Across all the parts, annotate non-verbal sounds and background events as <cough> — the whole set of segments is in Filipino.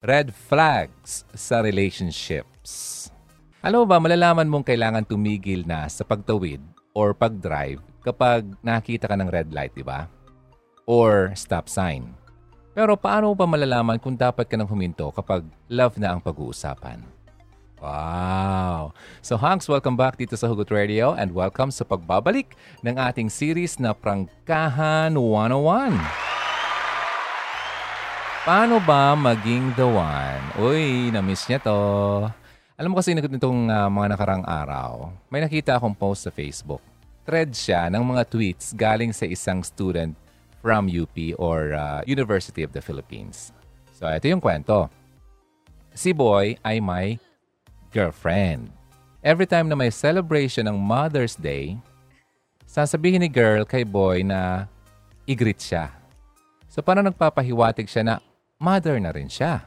Red flags sa relationships. Alam mo ba, malalaman mong kailangan tumigil na sa pagtawid or pag-drive kapag nakita ka ng red light, di ba? Or stop sign. Pero paano pa malalaman kung dapat ka nang huminto kapag love na ang pag-uusapan? Wow! So Hanks, welcome back dito sa Hugot Radio and welcome sa pagbabalik ng ating series na Prangkahan 101. Paano ba maging the one? Uy, na-miss niya to. Alam mo kasi nitong uh, mga nakarang araw, may nakita akong post sa Facebook. Thread siya ng mga tweets galing sa isang student from UP or uh, University of the Philippines. So, ito yung kwento. Si Boy ay my girlfriend. Every time na may celebration ng Mother's Day, sasabihin ni girl kay Boy na i-greet siya. So, parang nagpapahiwatig siya na mother na rin siya.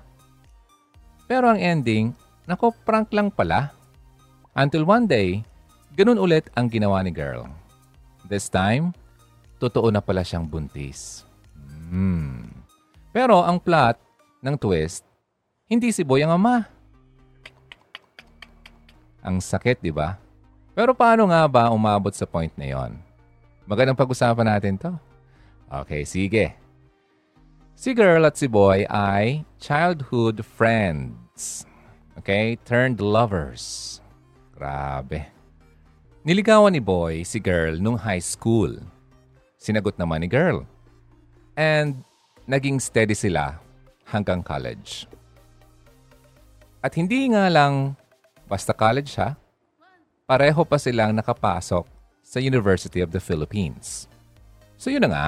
Pero ang ending, nako prank lang pala. Until one day, ganun ulit ang ginawa ni girl. This time, totoo na pala siyang buntis. Hmm. Pero ang plot ng twist, hindi si Boy ang ama. Ang sakit, di ba? Pero paano nga ba umabot sa point na yon? Magandang pag-usapan natin to. Okay, sige. Si girl at si boy ay childhood friends. Okay? Turned lovers. Grabe. Niligawan ni boy si girl nung high school. Sinagot naman ni girl. And naging steady sila hanggang college. At hindi nga lang basta college ha, pareho pa silang nakapasok sa University of the Philippines. So yun na nga,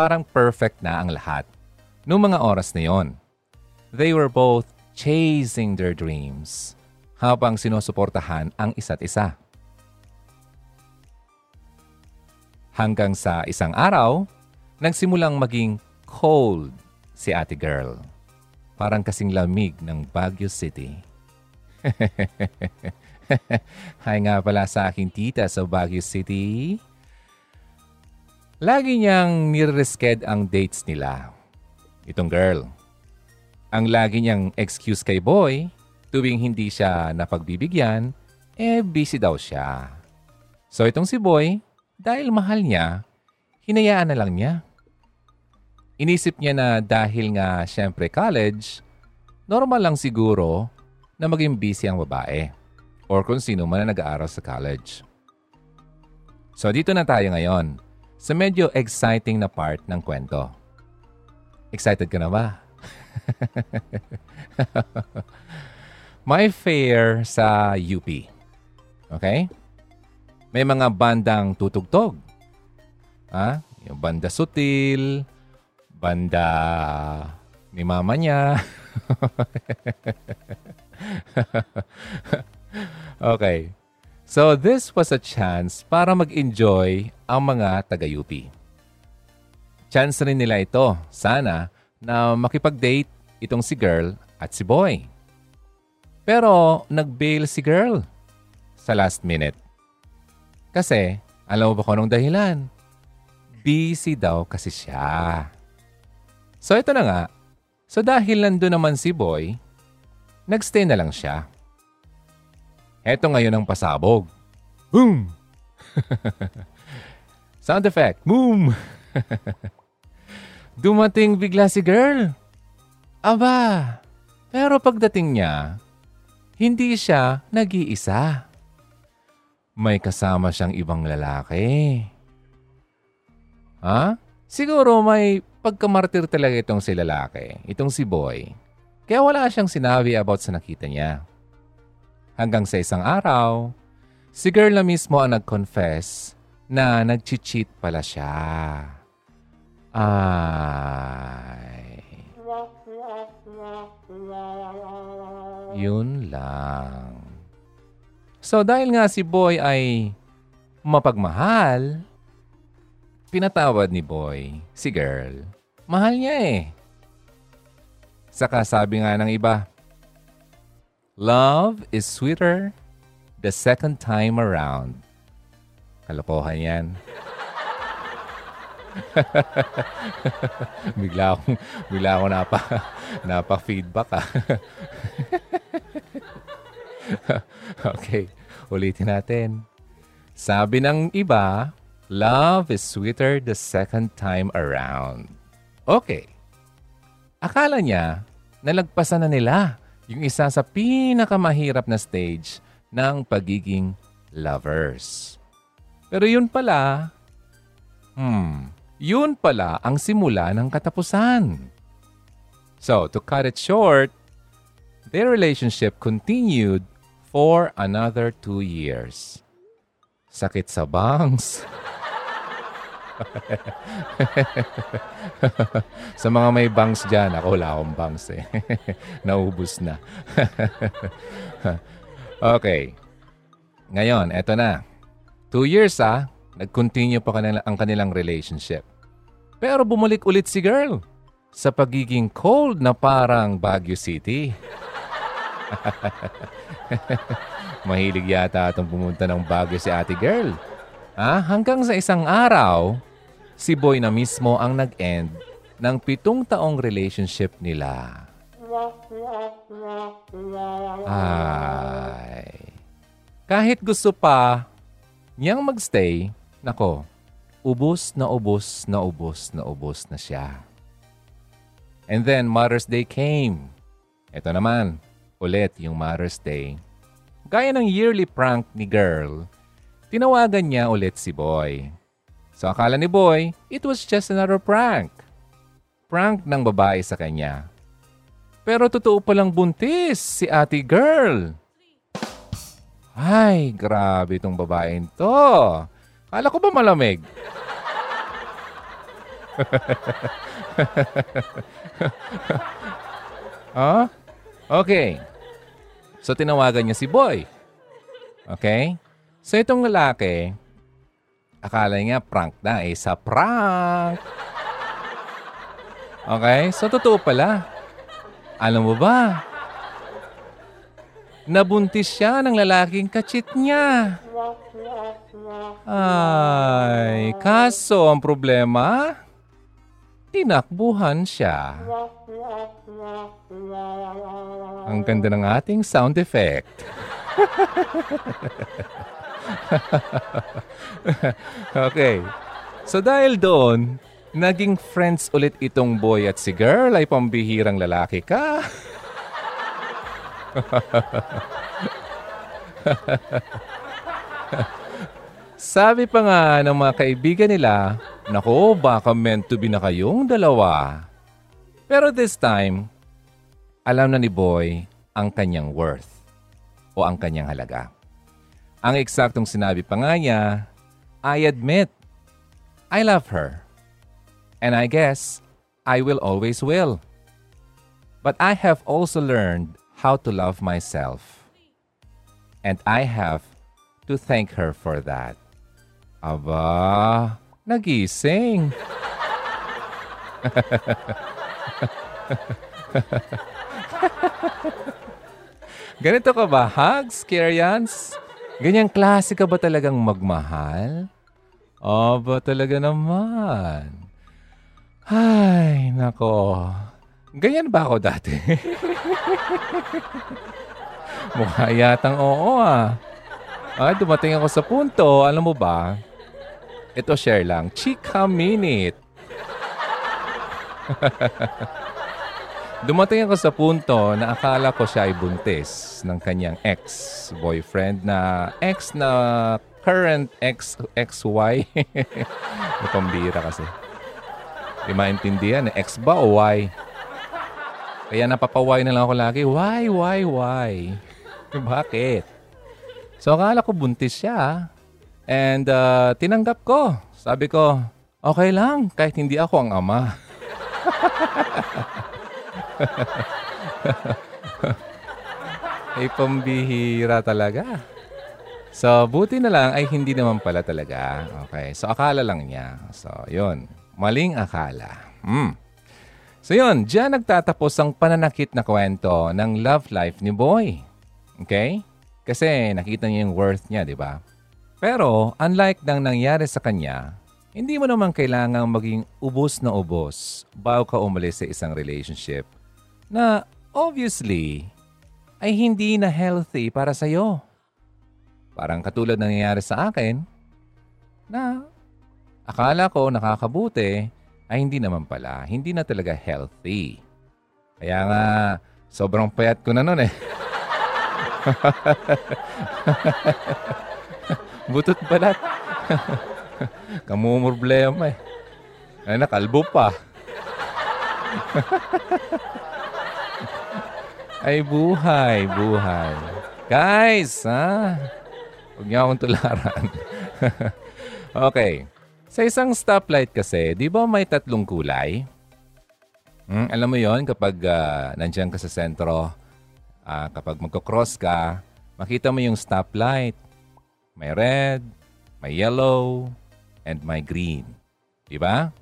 parang perfect na ang lahat. Noong mga oras na yon, they were both chasing their dreams habang sinusuportahan ang isa't isa. Hanggang sa isang araw, nagsimulang maging cold si ate girl. Parang kasing lamig ng Baguio City. <laughs> Hi nga pala sa aking tita sa Baguio City. Lagi niyang niresked ang dates nila. Itong girl. Ang lagi niyang excuse kay boy, tuwing hindi siya napagbibigyan, eh busy daw siya. So itong si boy, dahil mahal niya, hinayaan na lang niya. Inisip niya na dahil nga syempre college, normal lang siguro na maging busy ang babae or kung sino man na nag-aaral sa college. So dito na tayo ngayon sa medyo exciting na part ng kwento. Excited ka na ba? <laughs> May fair sa UP. Okay? May mga bandang tutugtog. Ha? Yung banda sutil, banda ni mama niya. <laughs> okay. So this was a chance para mag-enjoy ang mga taga-UP. Chance rin nila ito, sana, na makipag-date itong si girl at si boy. Pero nag-bail si girl sa last minute. Kasi, alam mo ba kung anong dahilan? Busy daw kasi siya. So ito na nga. So dahil nandun naman si boy, nagstay na lang siya. Heto ngayon ang pasabog. Boom! <laughs> Sound effect. Boom! <laughs> Dumating bigla si girl. Aba, pero pagdating niya, hindi siya nag-iisa. May kasama siyang ibang lalaki. Ha? Siguro may pagkamartir talaga itong si lalaki, itong si boy. Kaya wala siyang sinabi about sa nakita niya. Hanggang sa isang araw, si girl na mismo ang nag-confess na nag-cheat pala siya. Ay. Yun lang. So dahil nga si Boy ay mapagmahal, pinatawad ni Boy si girl. Mahal niya eh. Saka sabi nga ng iba, Love is sweeter the second time around. Kalokohan yan. <laughs> bigla akong, bigla akong napa, napa-feedback ah. <laughs> okay, ulitin natin. Sabi ng iba, love is sweeter the second time around. Okay. Akala niya, nalagpasan na nila yung isa sa pinakamahirap na stage ng pagiging lovers. Pero yun pala, hmm, yun pala ang simula ng katapusan. So, to cut it short, their relationship continued for another two years. Sakit sa bangs. <laughs> sa mga may bangs dyan, ako wala akong bangs eh. <laughs> Naubos na. <laughs> okay. Ngayon, eto na. Two years ah, nag-continue pa kanila, ang kanilang relationship. Pero bumalik ulit si girl sa pagiging cold na parang Baguio City. <laughs> Mahilig yata itong pumunta ng Baguio si ate girl. Ah, hanggang sa isang araw, si Boy na mismo ang nag-end ng pitong taong relationship nila. Ay. Kahit gusto pa niyang magstay, nako, ubos na ubos na ubos na ubos na siya. And then Mother's Day came. Ito naman, ulit yung Mother's Day. Gaya ng yearly prank ni girl, tinawagan niya ulit si Boy. So akala ni Boy, it was just another prank. Prank ng babae sa kanya. Pero totoo palang buntis si ate girl. Ay, grabe itong babaeng to. Kala ko ba malamig? huh? <laughs> Okay. So, tinawagan niya si Boy. Okay? So, itong lalaki, akala niya prank na. Eh, sa prank. Okay? So, totoo pala. Alam mo ba, Nabuntis siya ng lalaking kachit niya. Ay, kaso ang problema, tinakbuhan siya. Ang ganda ng ating sound effect. <laughs> <laughs> okay. So dahil doon, naging friends ulit itong boy at si girl ay pambihirang lalaki ka. <laughs> Sabi pa nga ng mga kaibigan nila, Nako, baka meant to be na kayong dalawa. Pero this time, alam na ni Boy ang kanyang worth o ang kanyang halaga. Ang eksaktong sinabi pa nga niya, I admit, I love her. And I guess, I will always will. But I have also learned how to love myself. And I have to thank her for that. Aba, nagising. <laughs> Ganito ka ba, Hugs, Kyrians? Ganyang klase ka ba talagang magmahal? Aba, talaga naman. Ay, nako. Ganyan ba ako dati? <laughs> Mukha yatang oo ah. Ay, dumating ako sa punto. Alam mo ba? Ito share lang. Chika minute. <laughs> Dumating ako sa punto na akala ko siya ay buntis ng kanyang ex-boyfriend na ex na current ex ex-Y. <laughs> Pambira kasi. Di maintindihan, ex ba o Y? Kaya napapaway na lang ako lagi, why, why, why? <laughs> Bakit? So akala ko buntis siya. And uh, tinanggap ko. Sabi ko, okay lang kahit hindi ako ang ama. <laughs> <laughs> ay pambihira talaga. So, buti na lang ay hindi naman pala talaga. Okay. So, akala lang niya. So, yun. Maling akala. Hmm. So yun, dyan nagtatapos ang pananakit na kwento ng love life ni Boy. Okay? Kasi nakita niya yung worth niya, di ba? Pero unlike nang nangyari sa kanya, hindi mo naman kailangang maging ubos na ubos bago ka umalis sa isang relationship na obviously ay hindi na healthy para sa'yo. Parang katulad na nangyayari sa akin na akala ko nakakabuti ay hindi naman pala. Hindi na talaga healthy. Kaya nga, sobrang payat ko na nun eh. <laughs> Butot balat. <laughs> Kamumurblema eh. Ay, nakalbo pa. <laughs> Ay, buhay, buhay. Guys, ha? Huwag niyo akong tularan. <laughs> okay. Sa isang stoplight kasi, di ba may tatlong kulay? Hmm, alam mo yon kapag uh, nandiyan ka sa sentro, uh, kapag magkocross ka, makita mo yung stoplight. May red, may yellow, and may green. Di ba?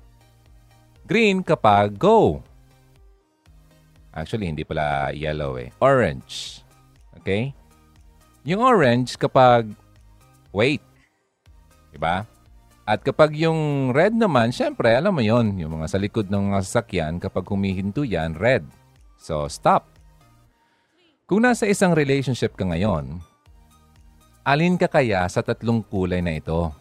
Green kapag go. Actually, hindi pala yellow eh. Orange. Okay? Yung orange kapag wait. Di ba? At kapag yung red naman, syempre, alam mo yon yung mga sa likod ng mga sasakyan, kapag humihinto yan, red. So, stop. Kung nasa isang relationship ka ngayon, alin ka kaya sa tatlong kulay na ito?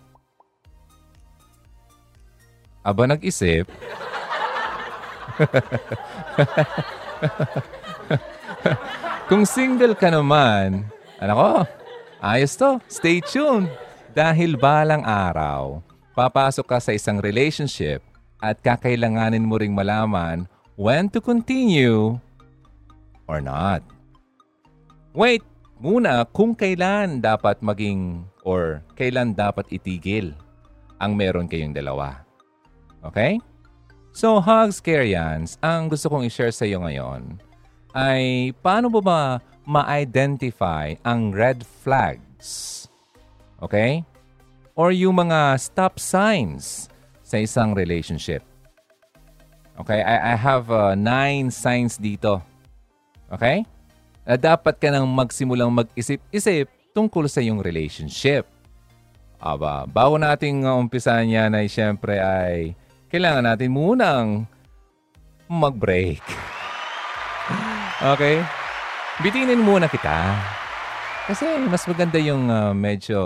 Aba nag-isip? <laughs> <laughs> Kung single ka naman, ano ko, ayos to, stay tuned. Dahil balang araw, papasok ka sa isang relationship at kakailanganin mo ring malaman when to continue or not. Wait muna kung kailan dapat maging or kailan dapat itigil ang meron kayong dalawa. Okay? So, Hugs Carians, ang gusto kong i-share sa iyo ngayon ay paano mo ba ma-identify ang red flags? Okay? or yung mga stop signs sa isang relationship. Okay? I, I have uh, nine signs dito. Okay? Na dapat ka nang magsimulang mag-isip-isip tungkol sa iyong relationship. Aba, bago nating uh, umpisahan yan ay siyempre ay kailangan natin munang mag-break. okay? Bitinin muna kita. Kasi mas maganda yung uh, medyo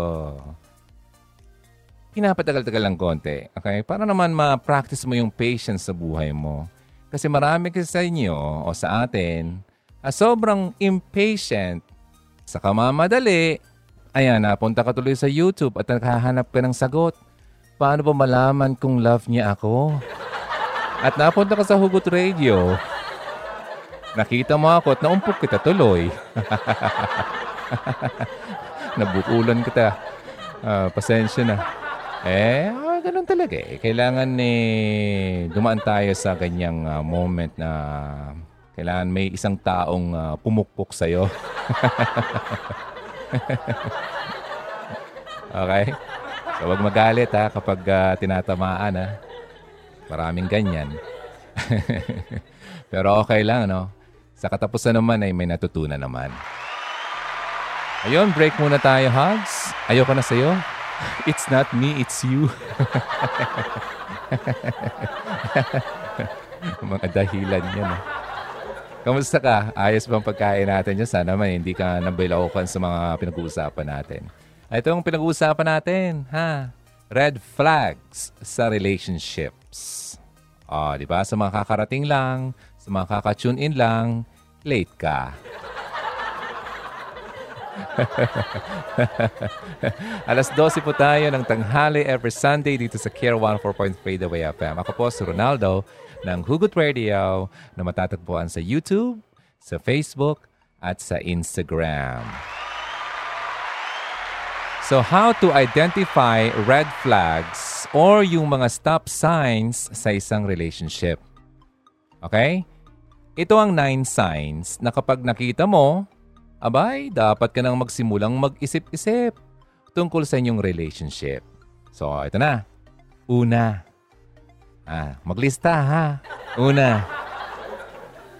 pinapatagal-tagal lang konti. Okay? Para naman ma-practice mo yung patience sa buhay mo. Kasi marami kasi sa inyo o sa atin, ah, sobrang impatient sa kamamadali. Ayan, napunta ka tuloy sa YouTube at nakahanap ka ng sagot. Paano ba malaman kung love niya ako? At napunta ka sa Hugot Radio. Nakita mo ako at naumpok kita tuloy. <laughs> Nabukulan kita. Uh, pasensya na. Eh, ah, ganun talaga eh. Kailangan eh, dumaan tayo sa ganyang uh, moment na kailangan may isang taong uh, pumukpok sa'yo. <laughs> okay? So, wag magalit ha kapag uh, tinatamaan ha. Maraming ganyan. <laughs> Pero okay lang, no? Sa katapusan naman ay may natutunan naman. Ayun, break muna tayo, Hugs. Ayoko na sa'yo. <laughs> It's not me, it's you. <laughs> Mga dahilan yan. Eh. Kamusta ka? Ayos bang pagkain natin dyan? Sana man hindi ka nabilaukan sa mga pinag-uusapan natin. Ito ang pinag-uusapan natin, ha? Red flags sa relationships. Oh, di ba? Sa mga kakarating lang, sa mga kaka-tune in lang, late ka. <laughs> Alas 12 po tayo ng tanghali every Sunday dito sa Care 14.3 The Way FM. Ako po si Ronaldo ng Hugot Radio na matatagpuan sa YouTube, sa Facebook, at sa Instagram. So how to identify red flags or yung mga stop signs sa isang relationship. Okay? Ito ang nine signs na kapag nakita mo abay, dapat ka nang magsimulang mag-isip-isip tungkol sa inyong relationship. So, ito na. Una. Ah, maglista ha. Una.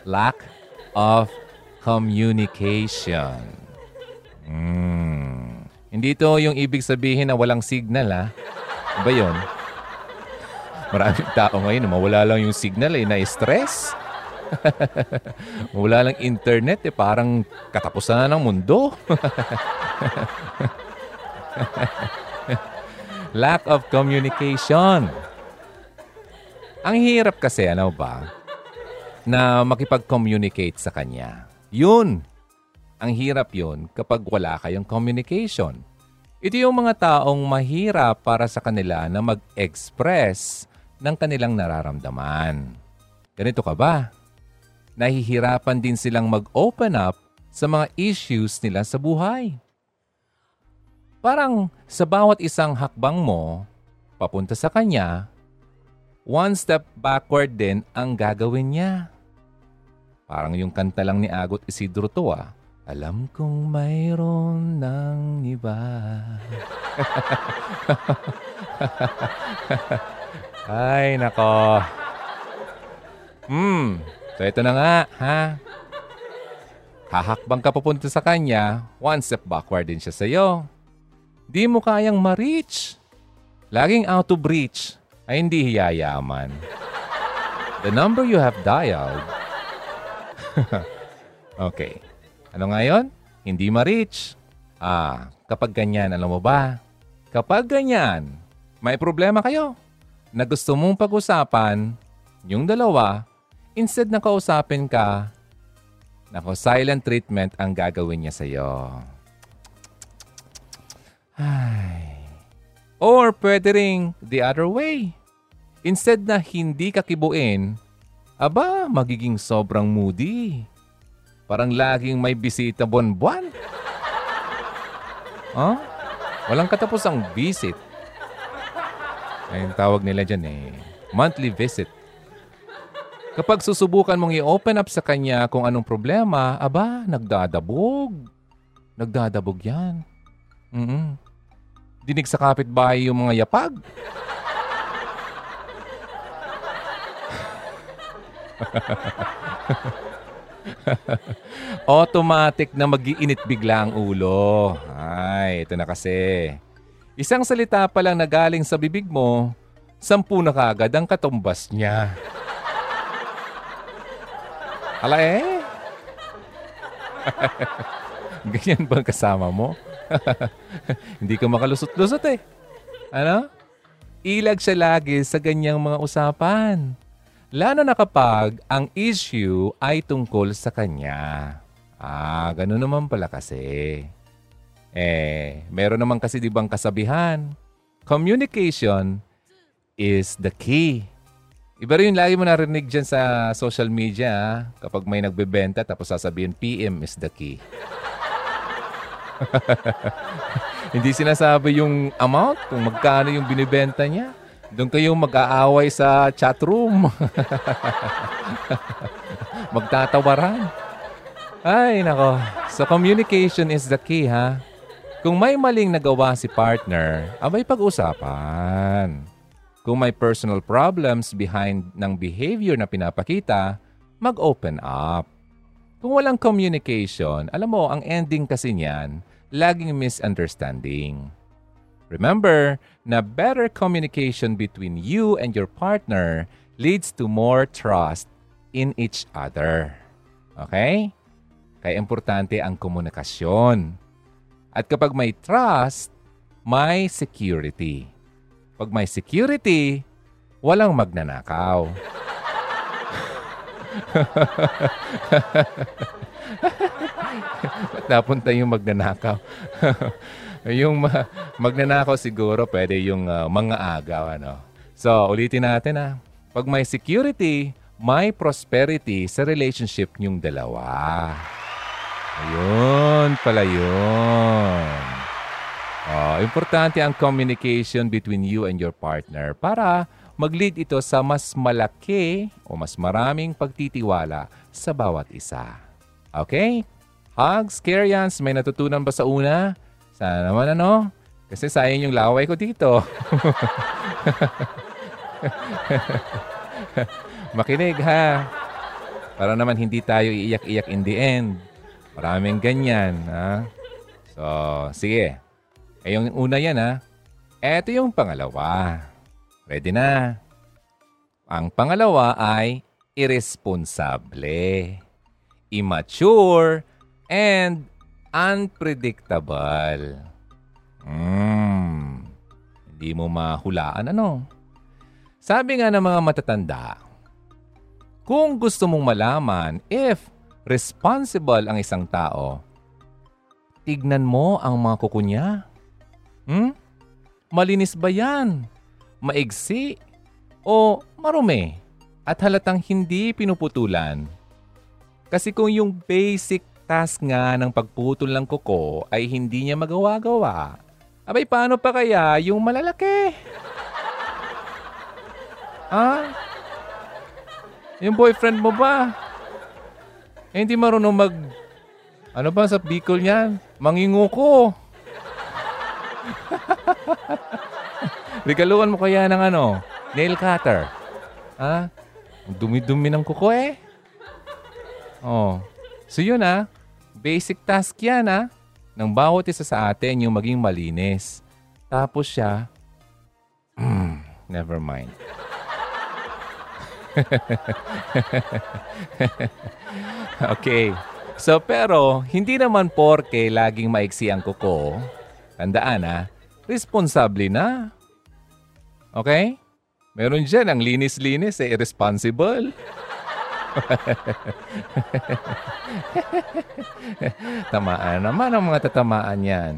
Lack of communication. Hmm. Hindi to yung ibig sabihin na walang signal ha. Ba yun? Maraming tao ngayon, mawala lang yung signal eh, na-stress. <laughs> Wala lang internet eh, parang katapusan na ng mundo. <laughs> Lack of communication. Ang hirap kasi, ano ba, na makipag-communicate sa kanya. Yun. Ang hirap yun kapag wala kayong communication. Ito yung mga taong mahirap para sa kanila na mag-express ng kanilang nararamdaman. Ganito ka ba? Nahihirapan din silang mag-open up sa mga issues nila sa buhay. Parang sa bawat isang hakbang mo, papunta sa kanya, one step backward din ang gagawin niya. Parang yung kanta lang ni Agot Isidro to ah. Alam kong mayroon ng iba. <laughs> Ay, nako. Hmm, so ito na nga, ha? Hahakbang ka papunta sa kanya, one step backward din siya sa'yo. Di mo kayang ma-reach. Laging out of reach ay hindi hiyayaman. The number you have dialed. <laughs> okay. Ano ngayon? Hindi ma-reach. Ah, kapag ganyan, alam mo ba? Kapag ganyan, may problema kayo na gusto mong pag-usapan, yung dalawa, instead na kausapin ka, nako, silent treatment ang gagawin niya sa'yo. Ay. Or pwede ring the other way. Instead na hindi ka kibuin, aba, magiging sobrang moody. Parang laging may bisita buwan-buwan. Huh? Walang katapos ang visit. Ay, tawag nila dyan eh. Monthly visit. Kapag susubukan mong i-open up sa kanya kung anong problema, aba, nagdadabog. Nagdadabog yan. Mm-mm. Dinig sa kapitbahay yung mga yapag. <laughs> <laughs> Automatic na magiinit bigla ang ulo. Ay, ito na kasi. Isang salita pa lang na galing sa bibig mo, sampu na kagad ang katumbas niya. <laughs> Hala eh? <laughs> Ganyan ba kasama mo? Hindi ka makalusot-lusot eh. Ano? Ilag siya lagi sa ganyang mga usapan. Lalo na kapag ang issue ay tungkol sa kanya. Ah, ganun naman pala kasi. Eh, meron naman kasi di bang kasabihan, communication is the key. Iba rin yung lagi mo narinig dyan sa social media ah, kapag may nagbebenta tapos sasabihin PM is the key. <laughs> Hindi sinasabi yung amount kung magkano yung binibenta niya. Doon kayo mag-aaway sa chat room. <laughs> Magtatawaran. Ay, nako. So communication is the key, ha? Kung may maling nagawa si partner, abay pag-usapan. Kung may personal problems behind ng behavior na pinapakita, mag-open up. Kung walang communication, alam mo, ang ending kasi niyan, laging misunderstanding. Remember na better communication between you and your partner leads to more trust in each other. Okay? Kaya importante ang komunikasyon. At kapag may trust, may security. Pag may security, walang magnanakaw. <laughs> Napunta yung magnanakaw? <laughs> yung ma- magnanakaw siguro pwede yung uh, mga agaw. Ano? So, ulitin natin ha. Ah. Pag may security, may prosperity sa relationship niyong dalawa. Ayun pala yun. Oh, importante ang communication between you and your partner para mag-lead ito sa mas malaki o mas maraming pagtitiwala sa bawat isa. Okay? Hugs, Karyans, may natutunan ba sa una? Sana naman ano? Kasi sayang yung laway ko dito. <laughs> Makinig ha. Para naman hindi tayo iiyak-iyak in the end. Maraming ganyan. Ha? So, sige. Eh, yung una yan ha. Eto yung pangalawa. Ready na? Ang pangalawa ay irresponsable, immature, and unpredictable. Hmm, hindi mo mahulaan ano? Sabi nga ng mga matatanda, kung gusto mong malaman if responsible ang isang tao, tignan mo ang mga kuko niya. Hmm? Malinis ba yan? Maigsi? O marumi? At halatang hindi pinuputulan? Kasi kung yung basic task nga ng pagputol ng kuko ay hindi niya magawa-gawa, abay paano pa kaya yung malalaki? Ah? Yung boyfriend mo ba? Eh, hindi marunong mag... Ano ba sa Bicol niyan? Manginguko. <laughs> Regaluhan mo kaya ng ano? Nail cutter. Ha? Dumi-dumi ng kuko eh. Oh. So yun ah. Basic task yan ah. Ng bawat isa sa atin yung maging malinis. Tapos siya, mm, never mind. <laughs> okay. So pero, hindi naman porke laging maiksi ang kuko, tandaan ha, responsable na. Okay? Meron dyan ang linis-linis eh, irresponsible. <laughs> tamaan naman ang mga tatamaan yan.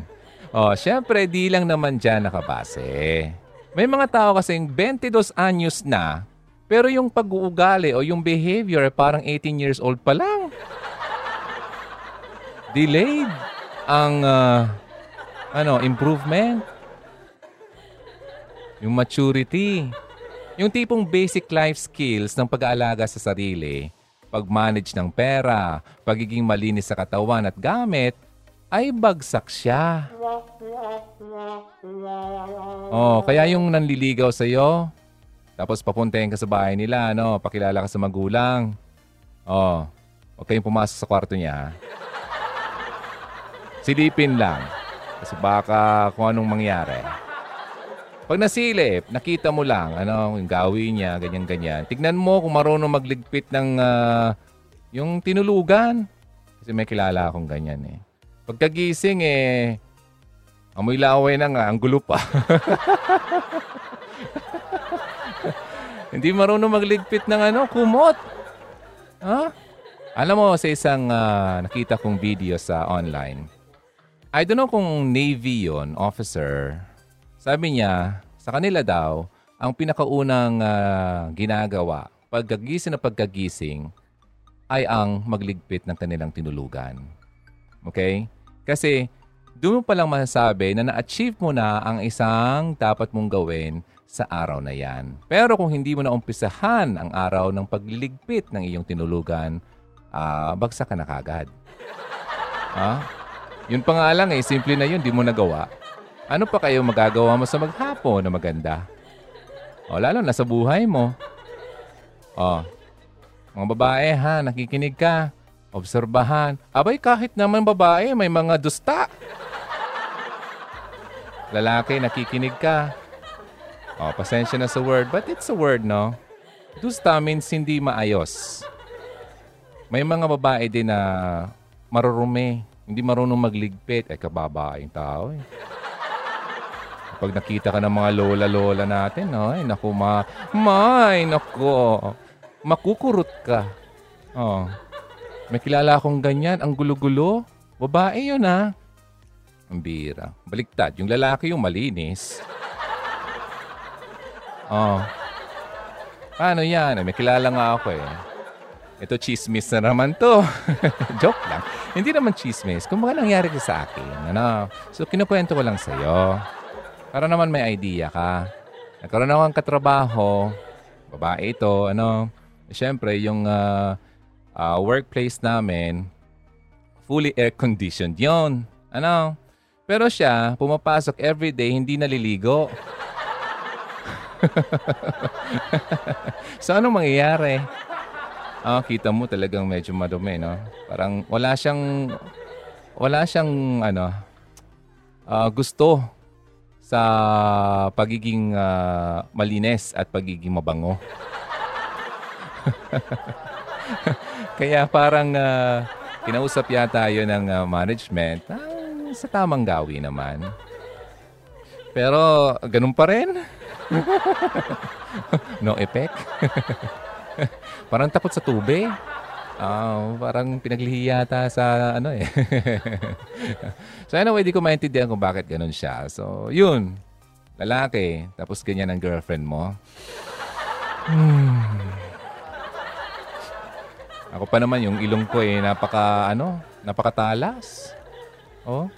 Oh, syempre, di lang naman dyan nakabase. May mga tao kasing 22 anyos na, pero yung pag-uugali o yung behavior parang 18 years old pa lang. Delayed ang uh, ano, improvement. Yung maturity. Yung tipong basic life skills ng pag-aalaga sa sarili, pag-manage ng pera, pagiging malinis sa katawan at gamit, ay bagsak siya. Oh, kaya yung nanliligaw sa iyo, tapos papuntahin ka sa bahay nila, no? Pakilala ka sa magulang. Oh, huwag kayong pumasok sa kwarto niya. Silipin lang. Kasi baka kung anong mangyari. Pag nasilip, nakita mo lang, ano, yung gawin niya, ganyan-ganyan. Tignan mo kung marunong magligpit ng uh, yung tinulugan. Kasi may kilala akong ganyan eh. Pagkagising eh, amoy laway na nga, ang gulo pa. <laughs> Hindi marunong magligpit ng ano, kumot. Ha? Alam mo, sa isang uh, nakita kong video sa online, I don't know kung Navy yon officer. Sabi niya, sa kanila daw, ang pinakaunang uh, ginagawa pagkagising na pagkagising ay ang magligpit ng kanilang tinulugan. Okay? Kasi doon mo palang masasabi na na-achieve mo na ang isang dapat mong gawin sa araw na yan. Pero kung hindi mo na umpisahan ang araw ng pagliligpit ng iyong tinulugan, uh, bagsak ka na kagad. Ha? Yun pa nga lang eh, simple na yun, di mo nagawa. Ano pa kayo magagawa mo sa maghapon na maganda? O lalo na sa buhay mo. O, mga babae ha, nakikinig ka. Obserbahan. Abay, kahit naman babae, may mga dusta. Lalaki, nakikinig ka. O, pasensya na sa word, but it's a word, no? Dusta means hindi maayos. May mga babae din na marurumi, hindi marunong magligpit. Eh, kababaeng tao eh. Pag nakita ka ng mga lola-lola natin, ay, naku, ma, may, naku, makukurot ka. Oh. May kilala akong ganyan, ang gulo-gulo. Babae yun, ha? Ang bira. Baliktad. Yung lalaki yung malinis. Oh. Paano yan? May kilala nga ako eh. Ito chismis na naman to. <laughs> Joke lang. Hindi naman chismis. Kung mga nangyari ka sa akin. Ano? So, kinukwento ko lang sa'yo. Para naman may idea ka. Nagkaroon ako ng katrabaho. Babae ito. Ano? Siyempre, yung uh, uh, workplace namin, fully air-conditioned yon Ano? Pero siya, pumapasok everyday, hindi naliligo. <laughs> so, anong mangyayari? Ah, kita mo talagang medyo madumi, no? Parang wala siyang wala siyang ano uh, gusto sa pagiging uh, malinis at pagiging mabango. <laughs> Kaya parang uh, kinausap yata yun ng uh, management. Ah, sa tamang gawi naman. Pero ganun pa rin. <laughs> no effect. <laughs> parang takot sa tubig. Oh, parang pinaglihi yata sa ano eh. <laughs> so anyway, di ko maintindihan kung bakit ganun siya. So, yun. Lalaki. Tapos ganyan ang girlfriend mo. Hmm. Ako pa naman, yung ilong ko eh, napaka, ano, napakatalas. Oh.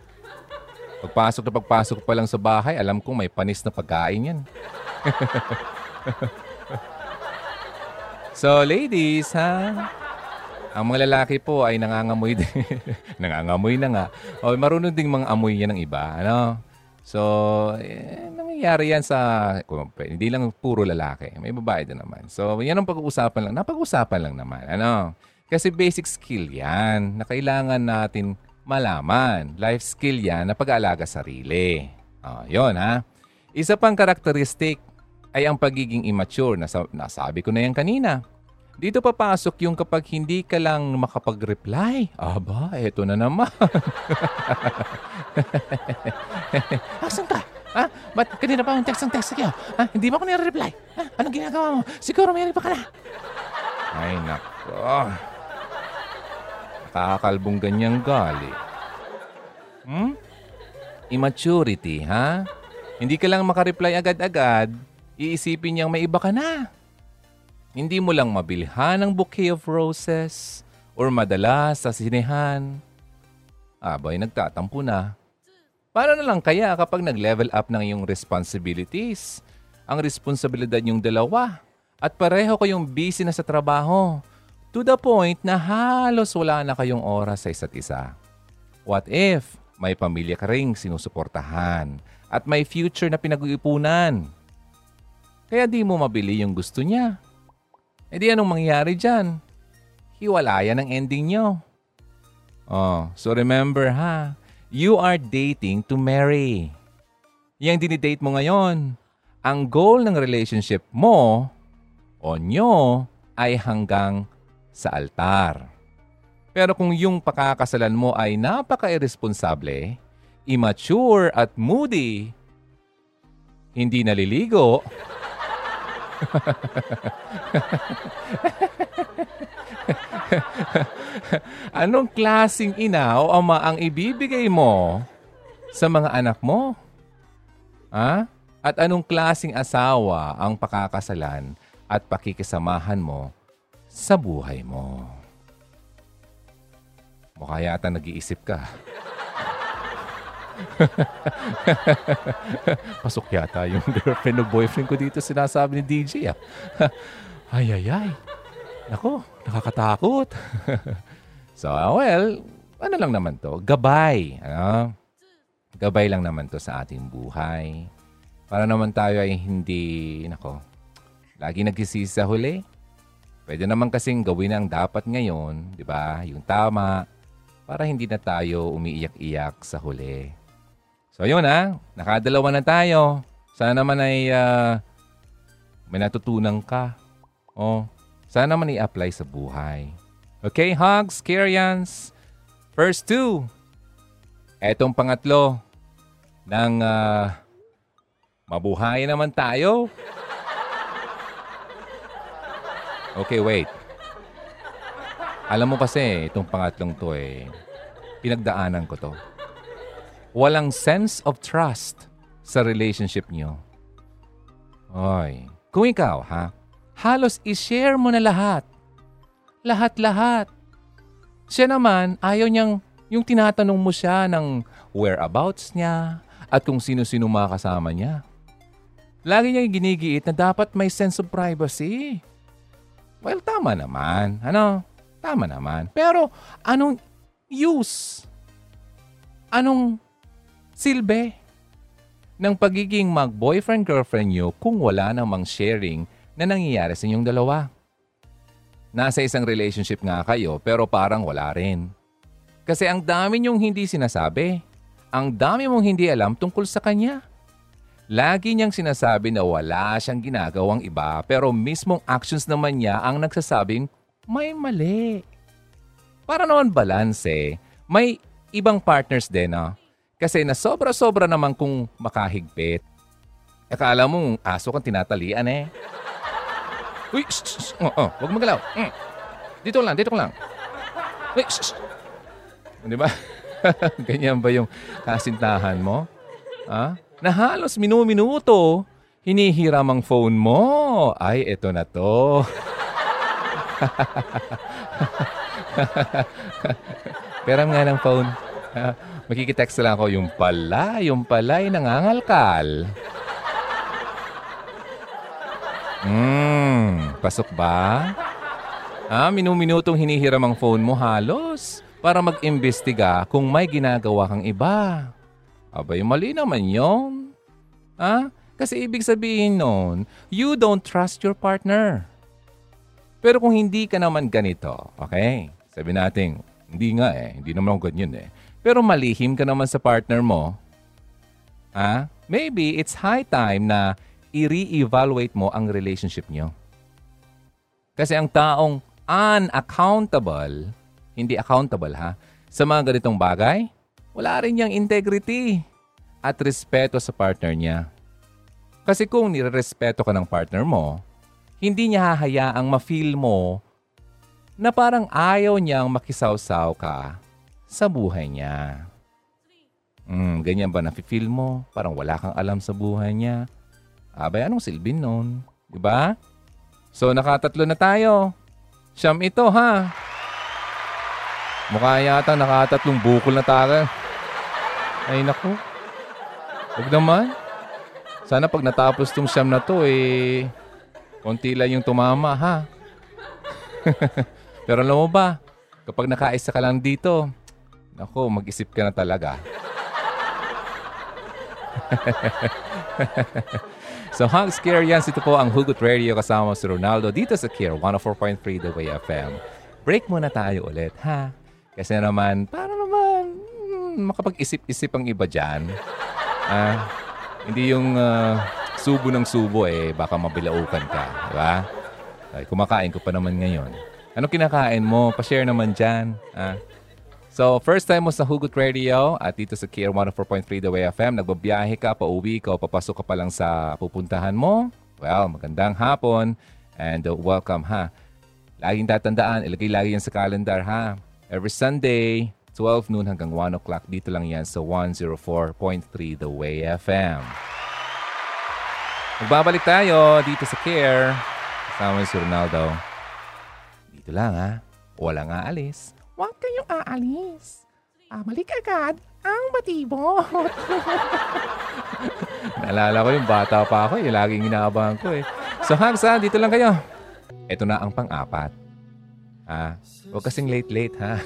Pagpasok na pagpasok pa lang sa bahay, alam kong may panis na pagkain yan. <laughs> so, ladies, ha? Ang mga lalaki po ay nangangamoy din. <laughs> nangangamoy na nga. O, marunong ding mga amoy yan ng iba. Ano? So, eh, nangyayari yan sa, hindi lang puro lalaki. May babae din naman. So, yan ang pag-uusapan lang. Napag-uusapan lang naman. Ano? Kasi basic skill yan na kailangan natin malaman. Life skill yan na pag-aalaga sarili. Oh, yon ha. Isa pang karakteristik ay ang pagiging immature. Nasa, nasabi ko na yan kanina. Dito papasok yung kapag hindi ka lang makapag-reply. Aba, eto na naman. <laughs> Asan ka? Ha? Ba't kanina pa akong text ang text sa'yo? Ha? Hindi ba ako nire-reply? Ha? Anong ginagawa mo? Siguro may pa ka na. Ay, nako. Nakakalbong ganyang gali. Hmm? Immaturity, ha? Hindi ka lang makareply agad-agad, iisipin niyang may iba ka na. Hindi mo lang mabilhan ng bouquet of roses or madala sa sinehan. Abay, nagtatampo na. Para na lang kaya kapag nag-level up ng iyong responsibilities? Ang responsibilidad yung dalawa at pareho kayong busy na sa trabaho to the point na halos wala na kayong oras sa isa't isa. What if may pamilya ka ring sinusuportahan at may future na pinag-iipunan? Kaya di mo mabili yung gusto niya E di anong mangyayari dyan? Hiwalayan ang ending nyo. Oh, so remember ha, you are dating to marry. Yang dinidate mo ngayon, ang goal ng relationship mo o nyo ay hanggang sa altar. Pero kung yung pakakasalan mo ay napaka-irresponsable, immature at moody, hindi naliligo, <laughs> Anong klasing ina o ama ang ibibigay mo sa mga anak mo? Ha? At anong klasing asawa ang pakakasalan at pakikisamahan mo sa buhay mo? Mukha yata nag-iisip ka. <laughs> Pasok yata yung girlfriend o boyfriend ko dito sinasabi ni DJ ah. <laughs> ay, ay, ay. Nako, nakakatakot. <laughs> so, well, ano lang naman to? Gabay. Ano? Gabay lang naman to sa ating buhay. Para naman tayo ay hindi, nako, lagi nagsisisi sa huli. Pwede naman kasing gawin ang dapat ngayon, di ba? Yung tama, para hindi na tayo umiiyak-iyak sa huli. So yun ha, nakadalawa na tayo. Sana naman ay uh, may natutunan ka. Oh, sana naman i-apply sa buhay. Okay, hugs, Kyrians. First two. Etong pangatlo ng uh, mabuhay naman tayo. Okay, wait. Alam mo kasi, itong pangatlong to eh, pinagdaanan ko to walang sense of trust sa relationship nyo. Oy, kung ikaw ha, halos i-share mo na lahat. Lahat-lahat. Siya naman, ayaw niyang yung tinatanong mo siya ng whereabouts niya at kung sino-sino mga kasama niya. Lagi niya ginigiit na dapat may sense of privacy. Well, tama naman. Ano? Tama naman. Pero anong use? Anong silbi ng pagiging mag-boyfriend-girlfriend nyo kung wala namang sharing na nangyayari sa inyong dalawa. Nasa isang relationship nga kayo pero parang wala rin. Kasi ang dami nyong hindi sinasabi. Ang dami mong hindi alam tungkol sa kanya. Lagi niyang sinasabi na wala siyang ginagawang iba pero mismong actions naman niya ang nagsasabing may mali. Para naman balance eh. May ibang partners din ah. Kasi na sobra-sobra naman kung makahigpit. Akala mo aso kang tinatalian eh. Uy, shh, shh, oh, oh, wag magalaw. Mm. Dito lang, dito lang. Uy, shh, shh. Di ba? <laughs> Ganyan ba yung kasintahan mo? Ha? Na halos minu-minuto, hinihiram ang phone mo. Ay, eto na to. <laughs> Peram nga ng phone. Makikitext lang ako, yung pala, yung pala ay nangangalkal. Hmm, pasok ba? Ah, minu-minutong hinihiram ang phone mo halos para mag-imbestiga kung may ginagawa kang iba. Abay, mali naman yon. Ah, kasi ibig sabihin nun, you don't trust your partner. Pero kung hindi ka naman ganito, okay? Sabi natin, hindi nga eh, hindi naman ako ganyan eh. Pero malihim ka naman sa partner mo, ah, maybe it's high time na i-re-evaluate mo ang relationship nyo. Kasi ang taong unaccountable, hindi accountable ha, sa mga ganitong bagay, wala rin niyang integrity at respeto sa partner niya. Kasi kung nirerespeto ka ng partner mo, hindi niya hahayaang ma-feel mo na parang ayaw niyang makisawsaw ka sa buhay niya. Mm, ganyan ba nafe-feel mo? Parang wala kang alam sa buhay niya. Abay, anong silbin nun? Diba? So, nakatatlo na tayo. Siyam ito, ha? Mukha yata nakatatlong bukol na tayo. Ay, naku. Huwag naman. Sana pag natapos tong siyam na to, eh, konti lang yung tumama, ha? <laughs> Pero alam mo ba, kapag nakaisa ka lang dito, naku, mag-isip ka na talaga. so, Hugs Care yan. Ito po ang Hugot Radio kasama si Ronaldo dito sa Care 104.3 The Way FM. Break muna tayo ulit, ha? Kasi naman, para naman hmm, makapag-isip-isip ang iba dyan. Ah, hindi yung uh, subo ng subo eh, baka mabilaukan ka. Di ba? Ay, kumakain ko pa naman ngayon. Ano kinakain mo? Pa-share naman dyan. Ah. So, first time mo sa Hugot Radio at dito sa Care 104.3 The Way FM, nagbabiyahe ka, pauwi ka o papasok ka pa lang sa pupuntahan mo. Well, magandang hapon and welcome ha. Laging tatandaan, ilagay lagi yan sa calendar ha. Every Sunday, 12 noon hanggang 1 o'clock. Dito lang yan sa 104.3 The Way FM. Magbabalik tayo dito sa Care. Kasama si Ronaldo. Dito lang ha. Walang aalis. Huwag kayong aalis. Ah, balik agad ang batibot. <laughs> Naalala ko yung bata pa ako. Yung eh. laging inaabangan ko eh. So Hagsa, dito lang kayo. Ito na ang pang-apat. Ah, huwag kasing late-late, ha? <laughs>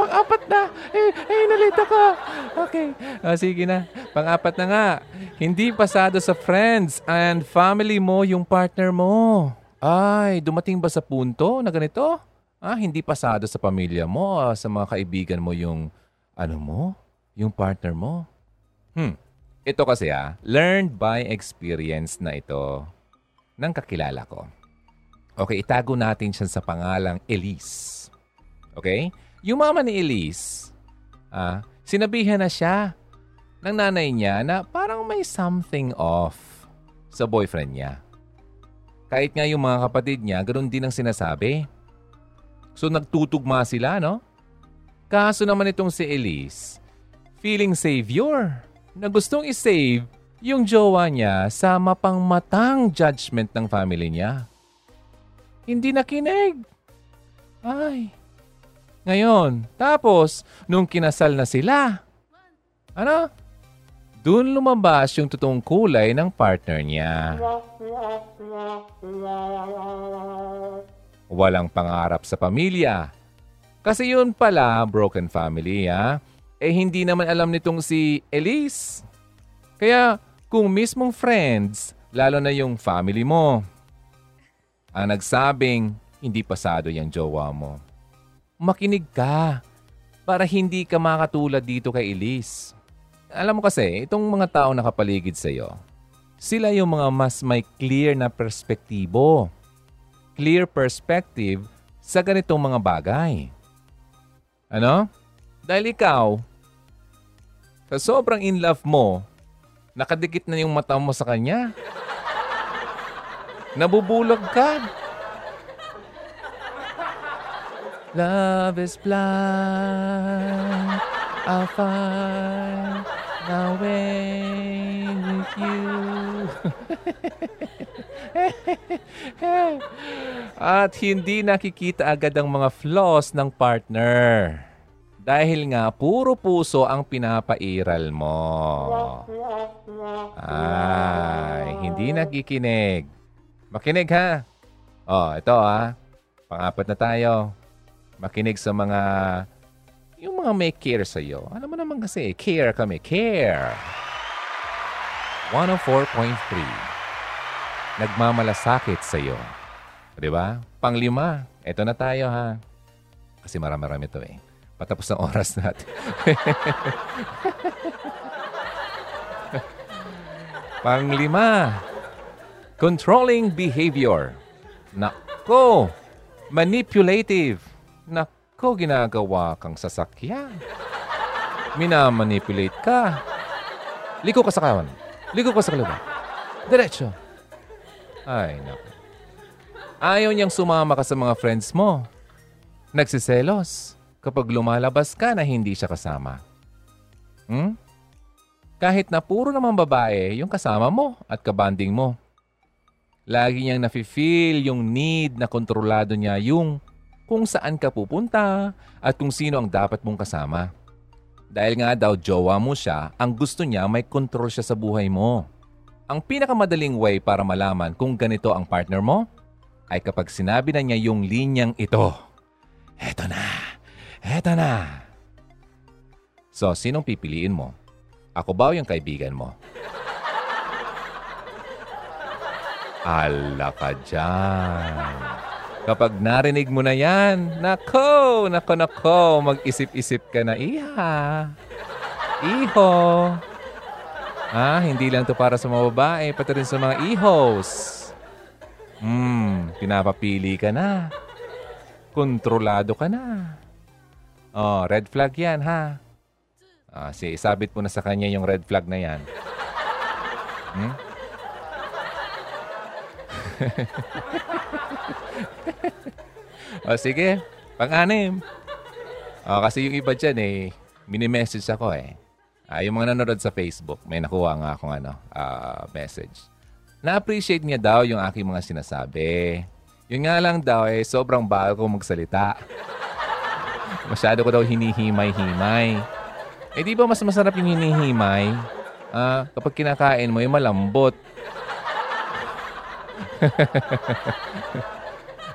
Pang-apat na. Eh, eh, nalita ka. Okay. Oh, sige na. Pang-apat na nga. Hindi pasado sa friends and family mo yung partner mo. Ay, dumating ba sa punto na ganito? Ah, hindi pasado sa pamilya mo, ah, sa mga kaibigan mo yung, ano mo, yung partner mo. Hmm. Ito kasi ah, learned by experience na ito ng kakilala ko. Okay, itago natin siya sa pangalang Elise. Okay? Yung mama ni Elise, ah, sinabihan na siya ng nanay niya na parang may something off sa boyfriend niya. Kahit nga yung mga kapatid niya, ganoon din ang sinasabi. So nagtutugma sila, no? Kaso naman itong si Elise, feeling savior, na gustong isave yung jowa niya sa mapangmatang judgment ng family niya. Hindi nakinig. Ay. Ngayon, tapos, nung kinasal na sila, ano? Doon lumabas yung totoong kulay ng partner niya. Walang pangarap sa pamilya. Kasi yun pala, broken family, ha? Eh hindi naman alam nitong si Elise. Kaya kung mismong friends, lalo na yung family mo, ang nagsabing hindi pasado yung jowa mo. Makinig ka para hindi ka makatulad dito kay Elise. Alam mo kasi, itong mga tao nakapaligid sa iyo, sila yung mga mas may clear na perspektibo. Clear perspective sa ganitong mga bagay. Ano? Dahil ikaw, sa sobrang in love mo, nakadikit na yung mata mo sa kanya. Nabubulog ka. Love is blind. I'll find my way with you. At hindi nakikita agad ang mga flaws ng partner. Dahil nga, puro puso ang pinapairal mo. Ay, hindi nakikinig. Makinig ha. Oh, ito ha. Pangapat na tayo. Makinig sa mga yung mga may care sa iyo. Alam mo naman kasi, care kami. Care. 104.3. Nagmamalasakit sa iyo. Di ba? Panglima, eto na tayo ha. Kasi marami-rami to eh. Patapos ng oras natin. <laughs> Panglima, controlling behavior. Nako, manipulative. Nako, ginagawa kang sasakyan. Minamanipulate ka. Liko ka sa kawan. Liko ka sa kaliwa. Diretso. Ay, nako. Ayaw niyang sumama ka sa mga friends mo. Nagsiselos kapag lumalabas ka na hindi siya kasama. Hmm? Kahit na puro naman babae yung kasama mo at kabanding mo. Lagi niyang nafe-feel yung need na kontrolado niya yung kung saan ka pupunta at kung sino ang dapat mong kasama. Dahil nga daw jowa mo siya, ang gusto niya may control siya sa buhay mo. Ang pinakamadaling way para malaman kung ganito ang partner mo ay kapag sinabi na niya yung linyang ito. Eto na. Eto na. So, sinong pipiliin mo? Ako ba o yung kaibigan mo? Ala ka dyan. Kapag narinig mo na yan, nako, nako, nako, mag-isip-isip ka na, iha. Iho. Ah, hindi lang to para sa mga babae, pati rin sa mga ihos. Hmm, pinapapili ka na. Kontrolado ka na. Oh, red flag yan, ha? Ah, si isabit mo na sa kanya yung red flag na yan. Hmm? <laughs> o sige, pang-anim. O, kasi yung iba dyan eh, mini-message ako eh. Ah, yung mga nanonood sa Facebook, may nakuha nga akong ano, uh, message. Na-appreciate niya daw yung aking mga sinasabi. Yun nga lang daw eh, sobrang bago ko magsalita. <laughs> Masyado ko daw hinihimay-himay. Eh di ba mas masarap yung hinihimay? Ah, kapag kinakain mo, yung malambot. <laughs>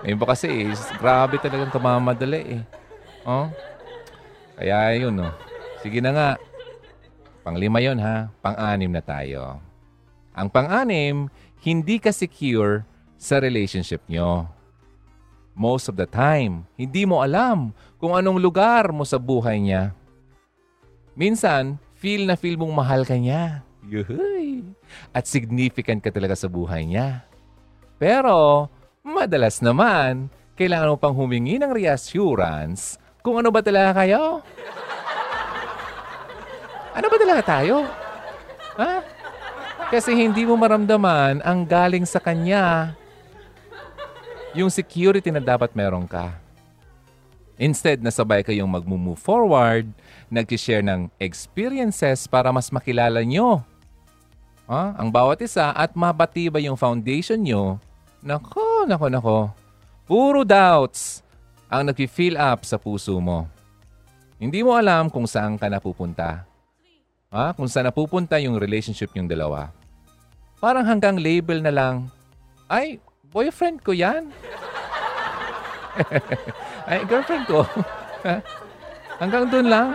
Ayun ba kasi, eh, grabe talagang kamamadali eh. Oh? Kaya yun, no. Oh. Sige na nga. Panglima yon ha. Pang-anim na tayo. Ang pang-anim, hindi ka secure sa relationship nyo. Most of the time, hindi mo alam kung anong lugar mo sa buhay niya. Minsan, feel na feel mong mahal ka niya. Yuhuy! At significant ka talaga sa buhay niya. Pero, madalas naman, kailangan mo pang humingi ng reassurance kung ano ba talaga kayo. Ano ba talaga tayo? Ha? Kasi hindi mo maramdaman ang galing sa kanya yung security na dapat meron ka. Instead, nasabay kayong mag-move forward, nag-share ng experiences para mas makilala nyo ha? ang bawat isa at mabatiba yung foundation nyo. Nako, nako, nako. Puro doubts ang nag-fill up sa puso mo. Hindi mo alam kung saan ka napupunta. Ha? Kung saan napupunta yung relationship yung dalawa. Parang hanggang label na lang, ay, boyfriend ko yan. <laughs> Ay, girlfriend ko. <laughs> Hanggang doon lang.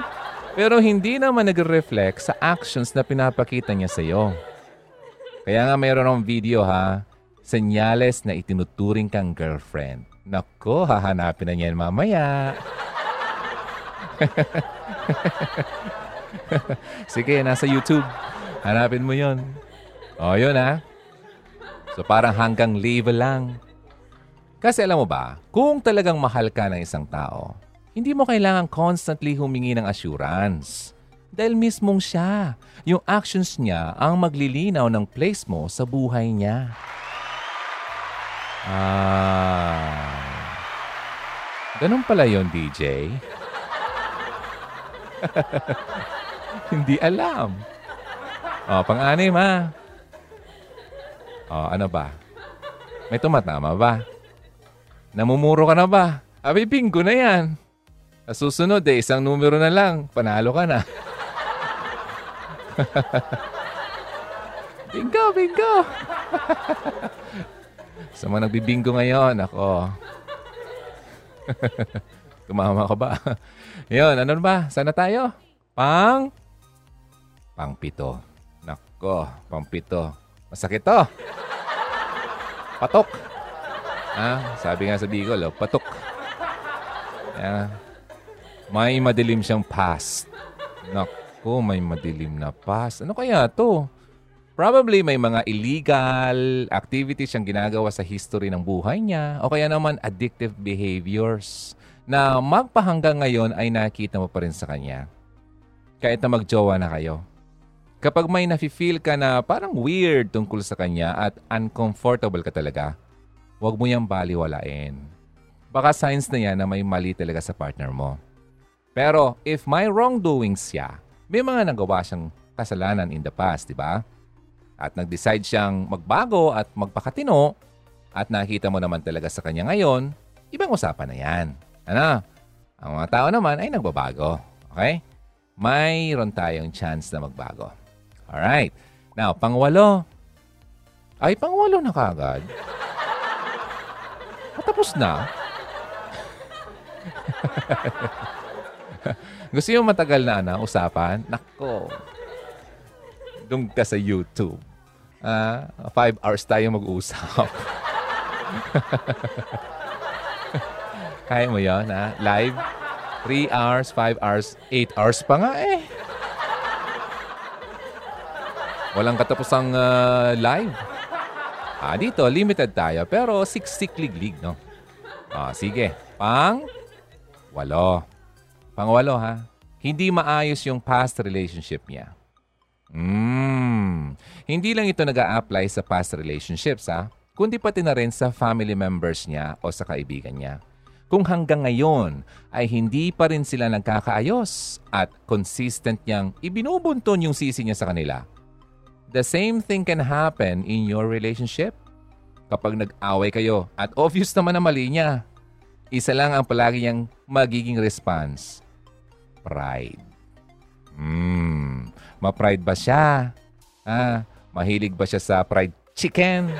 Pero hindi naman nag-reflect sa actions na pinapakita niya sa iyo. Kaya nga mayroon ng video ha, senyales na itinuturing kang girlfriend. Nako, hahanapin na niyan mamaya. <laughs> Sige, nasa YouTube. Hanapin mo yon. O, yun ha. So parang hanggang level lang. Kasi alam mo ba, kung talagang mahal ka ng isang tao, hindi mo kailangan constantly humingi ng assurance. Dahil mismong siya, yung actions niya ang maglilinaw ng place mo sa buhay niya. Ah. Ganun pala yon DJ. <laughs> Hindi alam. O, pang-anim ha. O, ano ba? May tumatama ba? Namumuro ka na ba? Abi, bingo na yan. Susunod, eh, isang numero na lang. Panalo ka na. <laughs> bingo, bingo. <laughs> Sa mga nagbibingo ngayon, ako. <laughs> Tumama ka ba? <laughs> Yun, ano ba? Sana tayo? Pang? Pang pito. Nako, pang pito. Masakit to. Patok. Ah, sabi nga sa Bicol, oh, patok. Yeah. May madilim siyang past. Nako, may madilim na past. Ano kaya to? Probably may mga illegal activities siyang ginagawa sa history ng buhay niya o kaya naman addictive behaviors na magpahanggang ngayon ay nakita mo pa rin sa kanya. Kahit na magjowa na kayo. Kapag may nafe-feel ka na parang weird tungkol sa kanya at uncomfortable ka talaga, huwag mo niyang baliwalain. Baka signs na yan na may mali talaga sa partner mo. Pero if may wrongdoings siya, may mga nagawa siyang kasalanan in the past, di ba? At nag-decide siyang magbago at magpakatino at nakita mo naman talaga sa kanya ngayon, ibang usapan na yan. Ano? Ang mga tao naman ay nagbabago. Okay? Mayroon tayong chance na magbago. Alright. Now, pangwalo. Ay, pangwalo na kagad. Patapos <laughs> na. <laughs> Gusto yung matagal na na usapan? Nako. Doon ka sa YouTube. Uh, five hours tayo mag-usap. Kaya mo yun, ha? Live? 3 hours, 5 hours, 8 hours pa nga eh. Walang katapusang uh, live. Ah, dito, limited tayo. Pero siksik lig no? Ah, sige. Pang walo. Pang walo, ha? Hindi maayos yung past relationship niya. Mm. Hindi lang ito nag apply sa past relationships, ha? kundi pati na rin sa family members niya o sa kaibigan niya. Kung hanggang ngayon ay hindi pa rin sila nagkakaayos at consistent niyang ibinubunton yung sisi niya sa kanila, the same thing can happen in your relationship. Kapag nag-away kayo at obvious naman na mali niya, isa lang ang palagi niyang magiging response. Pride. Hmm. Ma-pride ba siya? Ah, mahilig ba siya sa fried chicken?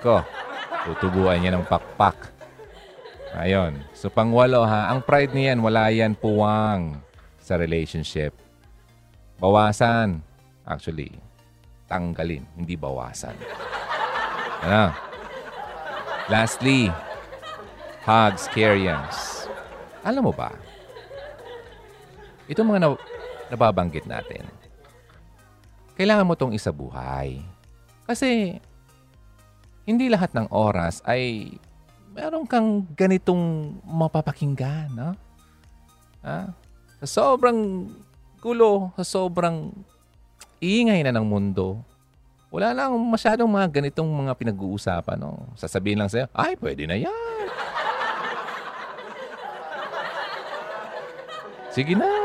Ko, tutubuan niya ng pakpak. Ayon. So, pangwalo ha, ang pride niyan, wala yan puwang sa relationship. Bawasan. Actually, tanggalin, hindi bawasan. Ano? Lastly, hugs, carriers. Alam mo ba, itong mga na- nababanggit natin, kailangan mo itong isabuhay. Kasi hindi lahat ng oras ay meron kang ganitong mapapakinggan. No? Ha? Sa sobrang gulo, sa sobrang ingay na ng mundo, wala lang masyadong mga ganitong mga pinag-uusapan. No? Sasabihin lang sa'yo, ay, pwede na yan. <laughs> Sige na.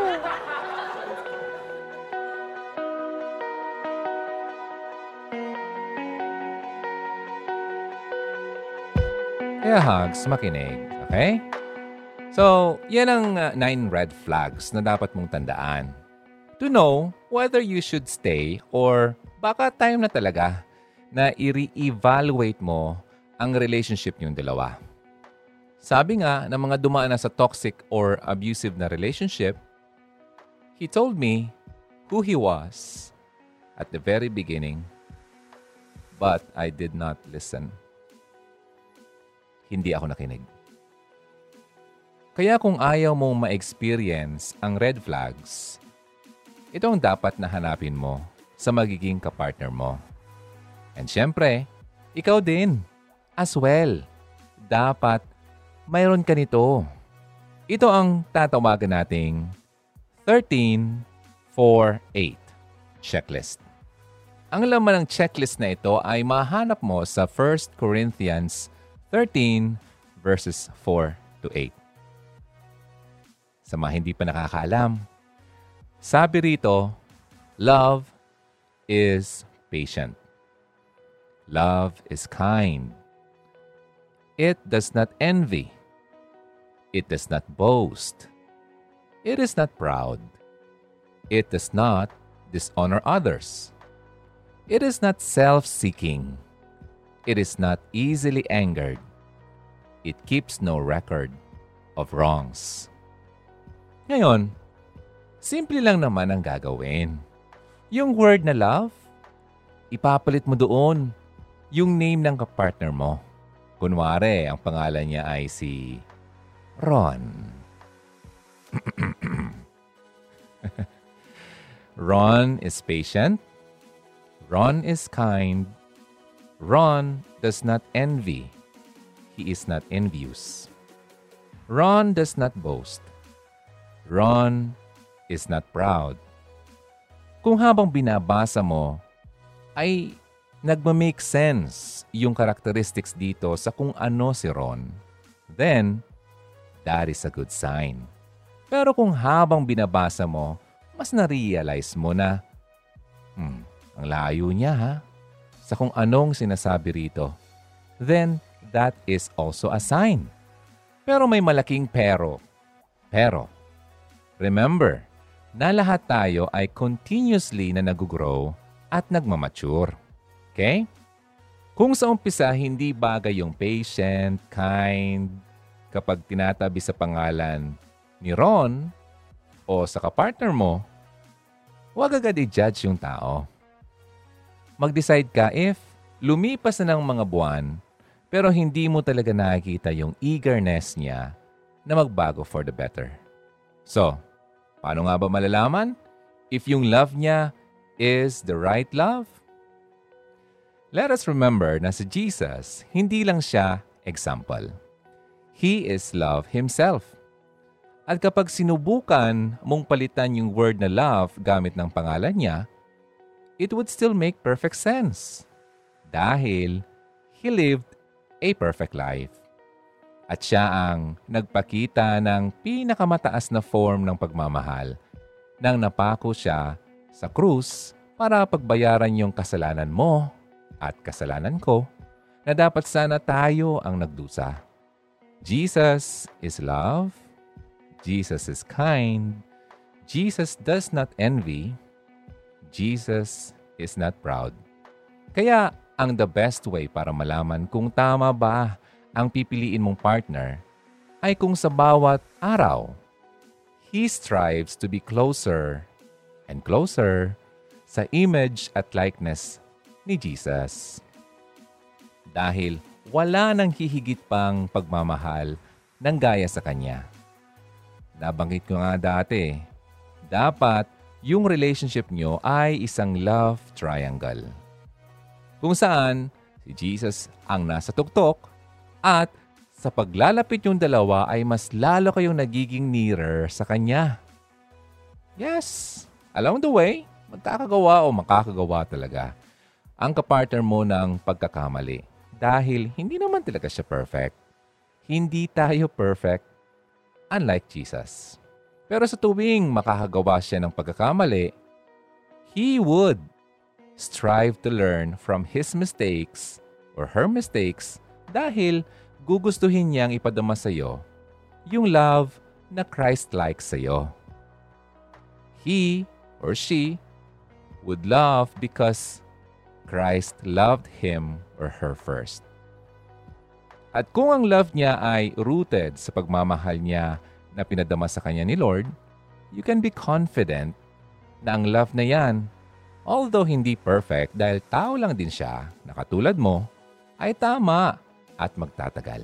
Kaya hugs, makinig. Okay? So, yan ang uh, nine red flags na dapat mong tandaan. To know whether you should stay or baka time na talaga na i-re-evaluate mo ang relationship niyong dalawa. Sabi nga ng mga dumaan na sa toxic or abusive na relationship, he told me who he was at the very beginning, but I did not listen. Hindi ako nakinig. Kaya kung ayaw mong ma-experience ang red flags, ito ang dapat na hanapin mo sa magiging kapartner mo. And syempre, ikaw din, as well. Dapat mayroon ka nito. Ito ang tatawagan nating 13-4-8 checklist. Ang laman ng checklist na ito ay mahanap mo sa 1 Corinthians 13 verses 4 to 8. Sa mga hindi pa nakakaalam, sabi rito, love is patient. Love is kind. It does not envy. It does not boast. It is not proud. It does not dishonor others. It is not self seeking. It is not easily angered. It keeps no record of wrongs. Ngayon, simple lang naman ang gagawin. Yung word na love, ipapalit mo doon yung name ng kapartner mo. Kunwari, ang pangalan niya ay si Ron. <clears throat> Ron is patient. Ron is kind. Ron does not envy. He is not envious. Ron does not boast. Ron is not proud. Kung habang binabasa mo, ay nagma-make sense yung characteristics dito sa kung ano si Ron, then that is a good sign. Pero kung habang binabasa mo, mas na-realize mo na, hmm, ang layo niya ha, sa kung anong sinasabi rito, then that is also a sign. Pero may malaking pero. Pero, remember, na lahat tayo ay continuously na nag-grow at nagmamature. Okay? Kung sa umpisa hindi bagay yung patient, kind, kapag tinatabi sa pangalan ni Ron o sa kapartner mo, huwag agad i-judge yung tao. Mag-decide ka if lumipas na ng mga buwan pero hindi mo talaga nakikita yung eagerness niya na magbago for the better. So, paano nga ba malalaman if yung love niya is the right love? Let us remember na si Jesus, hindi lang siya example. He is love himself. At kapag sinubukan mong palitan yung word na love gamit ng pangalan niya, it would still make perfect sense. Dahil he lived a perfect life. At siya ang nagpakita ng pinakamataas na form ng pagmamahal nang napako siya sa krus para pagbayaran yung kasalanan mo at kasalanan ko na dapat sana tayo ang nagdusa. Jesus is love. Jesus is kind. Jesus does not envy. Jesus is not proud. Kaya ang the best way para malaman kung tama ba ang pipiliin mong partner ay kung sa bawat araw, he strives to be closer and closer sa image at likeness ni Jesus. Dahil wala nang hihigit pang pagmamahal ng gaya sa Kanya. Nabanggit ko nga dati, dapat yung relationship nyo ay isang love triangle kung saan si Jesus ang nasa tuktok at sa paglalapit yung dalawa ay mas lalo kayong nagiging nearer sa Kanya. Yes, along the way, magkakagawa o makakagawa talaga ang kapartner mo ng pagkakamali dahil hindi naman talaga siya perfect. Hindi tayo perfect, unlike Jesus. Pero sa tuwing makakagawa siya ng pagkakamali, He would strive to learn from his mistakes or her mistakes dahil gugustuhin niyang ipadama sa iyo yung love na Christ-like sa iyo. He or she would love because Christ loved him or her first. At kung ang love niya ay rooted sa pagmamahal niya na pinadama sa kanya ni Lord, you can be confident na ang love na yan Although hindi perfect dahil tao lang din siya na katulad mo, ay tama at magtatagal.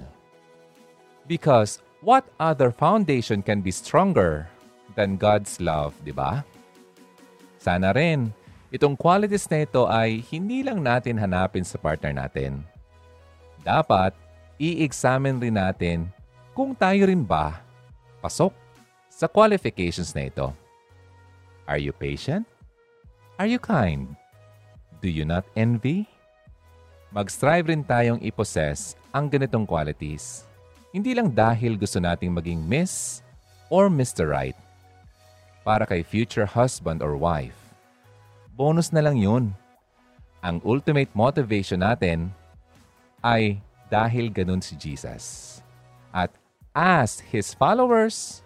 Because what other foundation can be stronger than God's love, di ba? Sana rin, itong qualities na ito ay hindi lang natin hanapin sa partner natin. Dapat, i-examine rin natin kung tayo rin ba pasok sa qualifications na ito. Are you patient? Are you kind? Do you not envy? Mag-strive rin tayong ipossess ang ganitong qualities. Hindi lang dahil gusto nating maging Miss or Mr. Right para kay future husband or wife. Bonus na lang yun. Ang ultimate motivation natin ay dahil ganun si Jesus. At as His followers,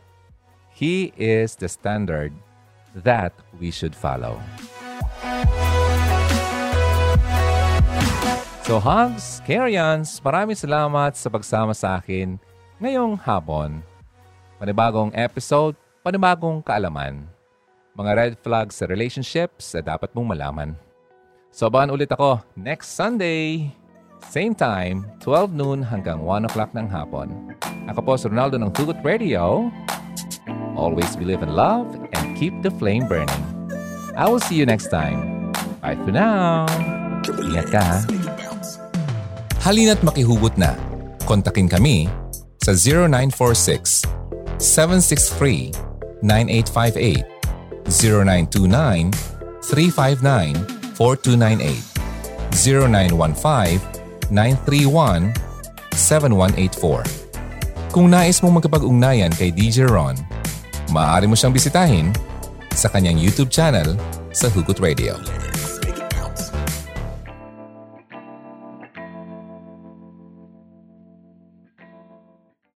He is the standard that we should follow. So hugs, carry-ons, maraming salamat sa pagsama sa akin ngayong hapon. Panibagong episode, panibagong kaalaman. Mga red flags sa relationships na dapat mong malaman. So abangan ulit ako next Sunday. Same time, 12 noon hanggang 1 o'clock ng hapon. Ako po si Ronaldo ng Hugot Radio. Always believe in love keep the flame burning. I will see you next time. Bye for now. Ingat ka ha. Halina't makihugot na. Kontakin kami sa 0946 763 9858 0929 359 4298 0915 931 7184 Kung nais mong magkapag-ugnayan kay DJ Ron, maaari mo siyang bisitahin sa kanyang YouTube channel sa Hugot Radio.